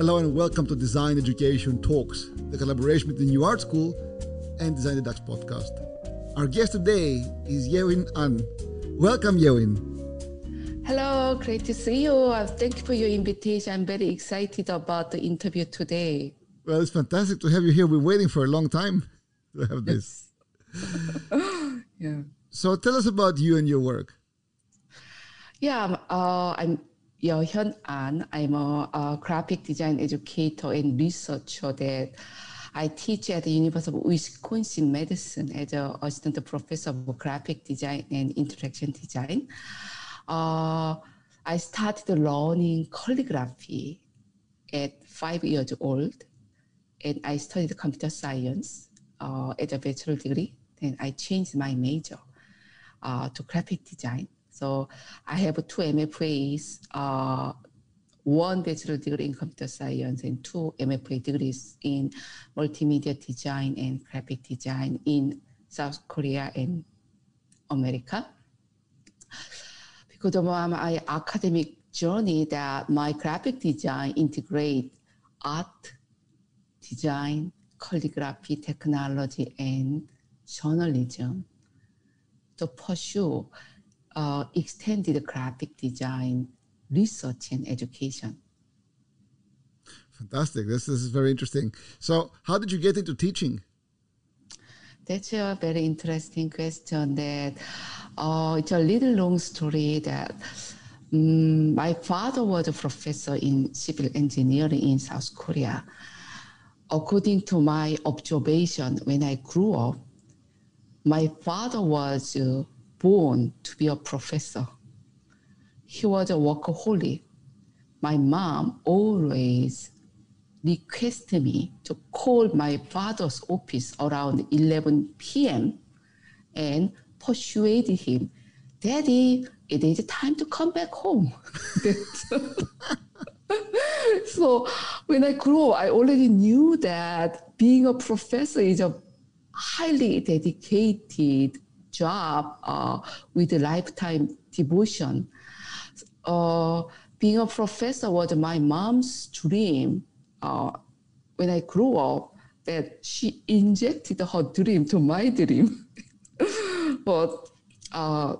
Hello and welcome to Design Education Talks, the collaboration between New Art School and Design the Dutch podcast. Our guest today is Yewin An. Welcome, Yewin. Hello, great to see you. Uh, thank you for your invitation. I'm very excited about the interview today. Well, it's fantastic to have you here. We're waiting for a long time to have this. yeah. So tell us about you and your work. Yeah, uh, I'm Yeo Hyun An. I'm a, a, graphic design educator and researcher that I teach at the University of Wisconsin Madison as an assistant professor of graphic design and interaction design. Uh, I started learning calligraphy at five years old, and I studied computer science uh, at a bachelor degree. Then I changed my major uh, to graphic design so I have two MFAs, uh, one bachelor degree in computer science and two MFA degrees in multimedia design and graphic design in South Korea and America. Because of my academic journey that my graphic design integrate art, design, calligraphy, technology, and journalism to pursue uh, extended graphic design research and education. Fantastic. This, this is very interesting. So, how did you get into teaching? That's a very interesting question. That uh, it's a little long story. That um, my father was a professor in civil engineering in South Korea. According to my observation, when I grew up, my father was uh, born to be a professor. He was a workaholic. My mom always requested me to call my father's office around 11 p.m. and persuaded him, Daddy, it is time to come back home. so when I grew up, I already knew that being a professor is a highly dedicated job uh, with lifetime devotion. Uh, being a professor was my mom's dream uh, when I grew up, that she injected her dream to my dream. but uh,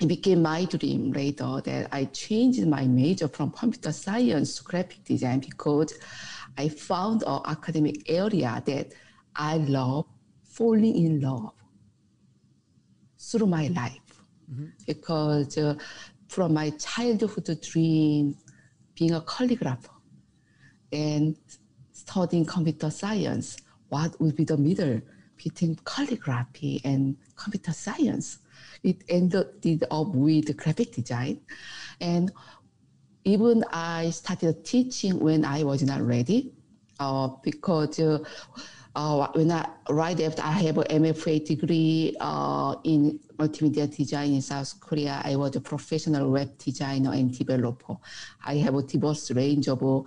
it became my dream later that I changed my major from computer science to graphic design because I found an academic area that I love falling in love through my life mm-hmm. because uh, from my childhood dream being a calligrapher and studying computer science what would be the middle between calligraphy and computer science it ended up with graphic design and even i started teaching when i was not ready uh, because uh, uh, when I, right after I have an MFA degree uh, in multimedia design in South Korea, I was a professional web designer and developer. I have a diverse range of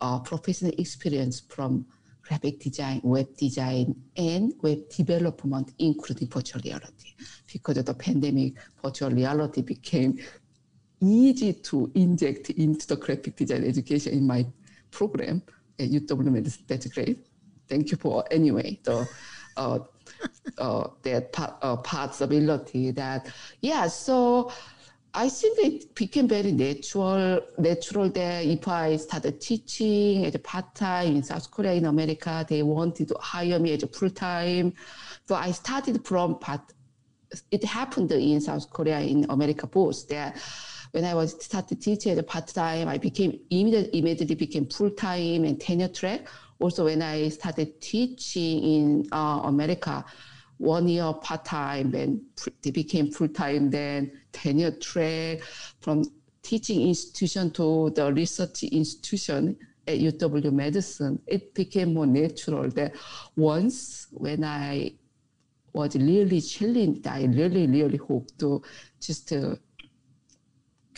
uh, professional experience from graphic design, web design, and web development, including virtual reality. Because of the pandemic, virtual reality became easy to inject into the graphic design education in my program at UW Madison. That's great thank you for anyway the uh, uh, that part, uh, possibility that yeah so I think it became very natural natural that if I started teaching as a part time in South Korea in America they wanted to hire me as a full time so I started from part it happened in South Korea in America both that when I was started teaching as a part time I became immediately, immediately became full time and tenure track also when I started teaching in uh, America, one year part time, then they became full time, then tenure track from teaching institution to the research institution at UW Madison. It became more natural that once when I was really challenged, I really, really hope to just uh,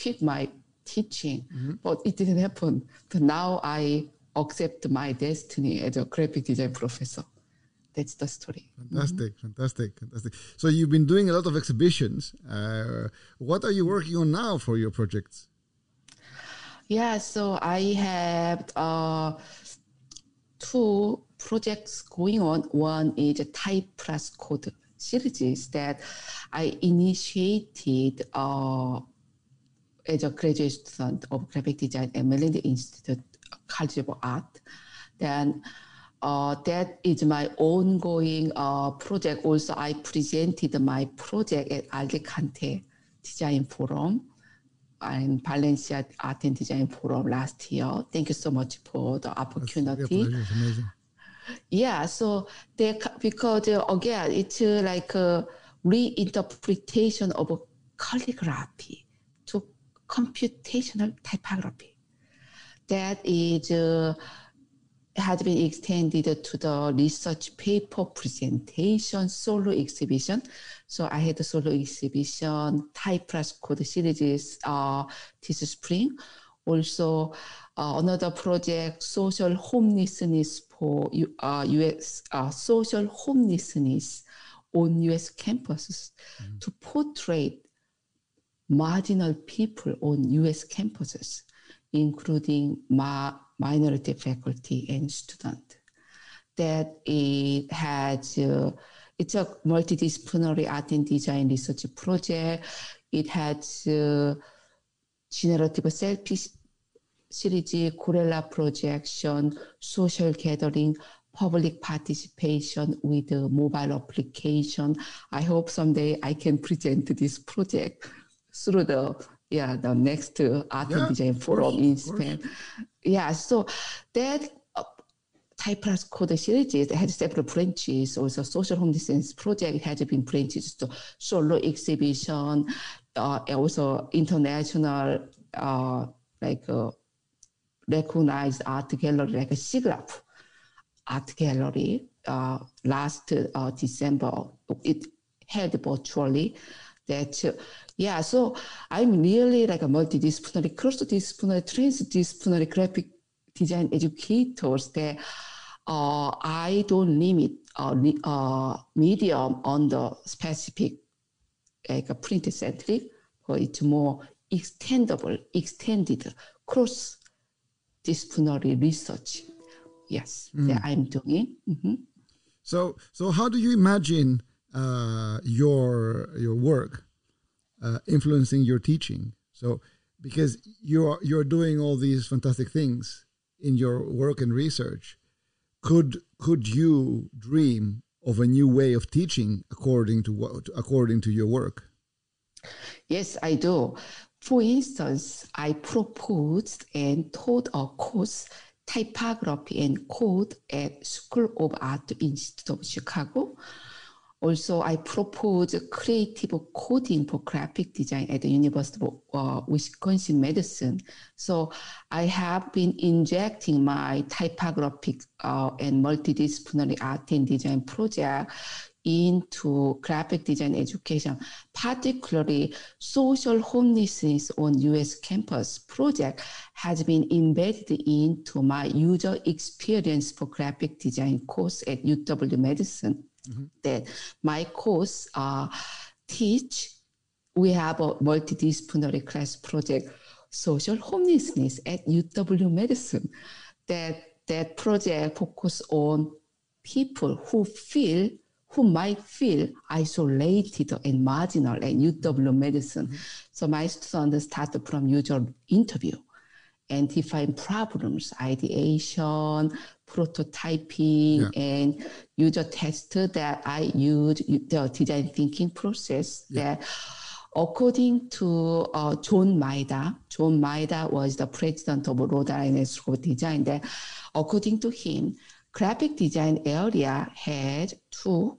quit my teaching, mm-hmm. but it didn't happen. But now I accept my destiny as a graphic design professor. That's the story. Fantastic, mm-hmm. fantastic, fantastic. So you've been doing a lot of exhibitions. Uh, what are you working on now for your projects? Yeah, so I have uh, two projects going on. One is a type plus code series that I initiated uh, as a graduate student of graphic design at Maryland Institute Of Art. Then uh, that is my ongoing uh, project. Also, I presented my project at Alicante Design Forum and Valencia Art and Design Forum last year. Thank you so much for the opportunity. Yeah, so they because uh, again it's uh, like a reinterpretation of calligraphy to computational typography. That is uh, has been extended to the research paper presentation solo exhibition. So I had a solo exhibition type plus code series uh, this spring. Also, uh, another project, social homelessness for uh, US, uh, social homelessness on US campuses mm. to portray marginal people on US campuses, including minority faculty and student. That it has, uh, it's a multidisciplinary art and design research project. It has uh, generative selfie series, Guerrilla projection, social gathering, public participation with the mobile application. I hope someday I can present this project through the yeah the next uh, art yeah, design forum in Spain. Yeah, so that uh, type plus code series had several branches. Also, social home distance project has been branches to solo exhibition, uh, also international uh, like uh, recognized art gallery like a SIGGRAPH art gallery uh, last uh, December. It held virtually. That uh, yeah, so I'm really like a multidisciplinary, cross-disciplinary, transdisciplinary graphic design educators that uh, I don't limit uh, uh, medium on the specific like a print centric, but it's more extendable, extended cross disciplinary research. Yes, mm. that I'm doing. Mm-hmm. So, so how do you imagine uh, your your work uh, influencing your teaching? So, because you're you're doing all these fantastic things in your work and research, could could you dream of a new way of teaching according to what according to your work? Yes, I do. For instance, I proposed and taught a course, Typography and Code at School of Art Institute of Chicago. Also, I proposed creative coding for graphic design at the University of uh, Wisconsin Madison. So I have been injecting my typographic uh, and multidisciplinary art and design project into graphic design education, particularly social homelessness on US campus project has been embedded into my user experience for graphic design course at UW Madison. Mm-hmm. That my course uh, teach, we have a multidisciplinary class project, social homelessness at UW Madison. That that project focus on people who feel who might feel isolated and marginal at UW Madison. Mm-hmm. So my students started from user interview and define problems, ideation, prototyping, yeah. and user test that I use the design thinking process yeah. that according to uh, John Maeda, John Maeda was the president of Rhode Island School of Design, that according to him, graphic design area had two,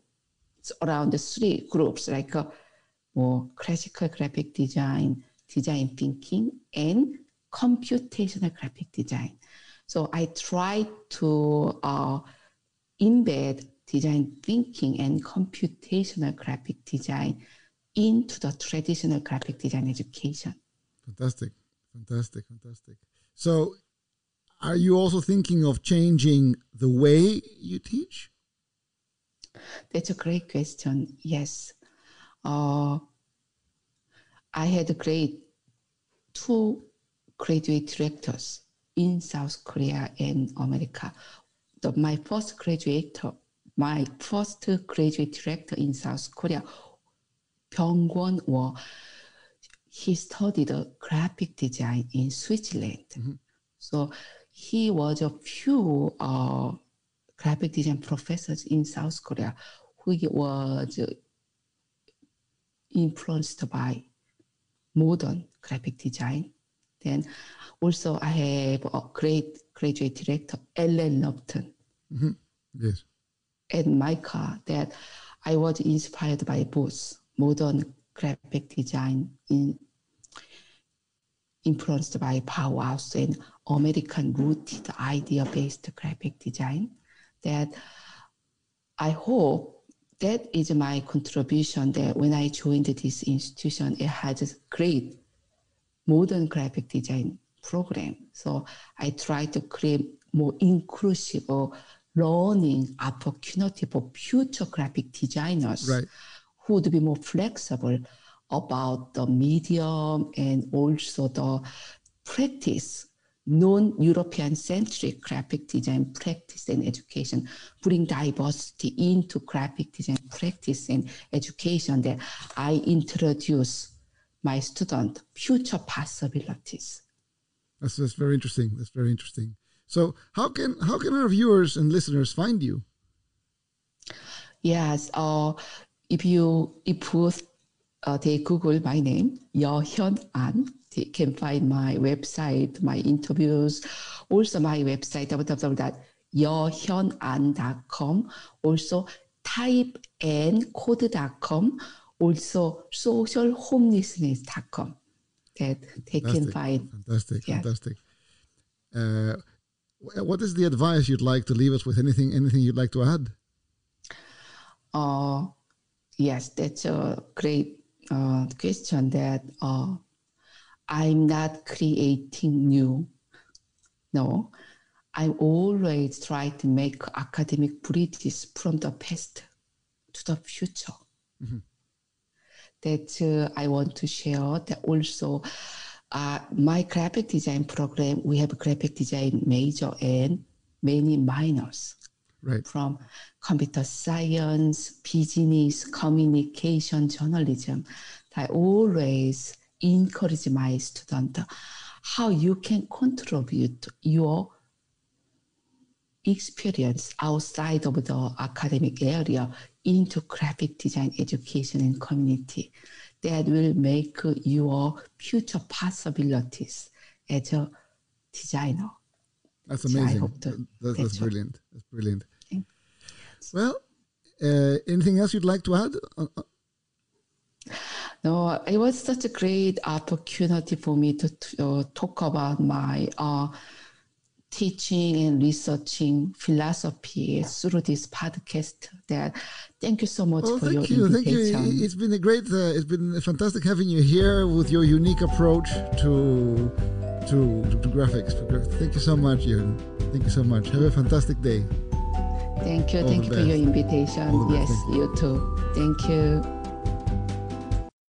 around three groups, like uh, more classical graphic design, design thinking, and computational graphic design. So I try to uh, embed design thinking and computational graphic design into the traditional graphic design education. Fantastic, fantastic, fantastic. So are you also thinking of changing the way you teach? That's a great question. Yes. Uh, I had a great two graduate directors in South Korea and America. The, my first graduate, my first graduate director in South Korea, Byung Kwon, he studied graphic design in Switzerland. Mm-hmm. So he was a few uh, graphic design professors in South Korea who was influenced by modern graphic design. Then also I have a great graduate director, Ellen Lupton. Mm-hmm. Yes. And MICA that I was inspired by both modern graphic design in influenced by Bauhaus and American rooted idea-based graphic design that I hope that is my contribution that when I joined this institution, it has great modern graphic design program. So I try to create more inclusive learning opportunity for future graphic designers right. who would be more flexible about the medium and also the practice, non-European centric graphic design practice and education, putting diversity into graphic design practice and education that I introduce my student future possibilities. That's, that's very interesting. That's very interesting. So how can how can our viewers and listeners find you? Yes, uh, if you if uh, they Google my name, Yeo Hyun An, they can find my website, my interviews, also my website www.yeohyunan.com, also type and code.com, also socialhomelessness.com that they fantastic, can find. Fantastic, yeah. fantastic. Uh, what is the advice you'd like to leave us with? Anything, anything you'd like to add? Uh, yes, that's a great uh, question that uh, I'm not creating new. No, I always try to make academic bridges from the past to the future. Mm-hmm. That uh, I want to share. That also, uh, my graphic design program, we have a graphic design major and many minors. Right. From computer science, business, communication, journalism. I always encourage my student how you can contribute your experience outside of the academic area into graphic design education and community that will make your future possibilities as a designer. That's amazing. that's, that's, that's brilliant. That's brilliant. Well, uh, anything else you'd like to add? Uh, uh, no, it was such a great opportunity for me to, uh, talk about my uh, teaching and researching philosophy through this podcast. That thank you so much oh, for your you, invitation. Thank you. It's been a great, uh, it's been fantastic having you here with your unique approach to to, to, graphics. Thank you so much, Yun. Thank you so much. Have a fantastic day. Thank you. All Thank you best. for your invitation. Yes, you too. Thank you.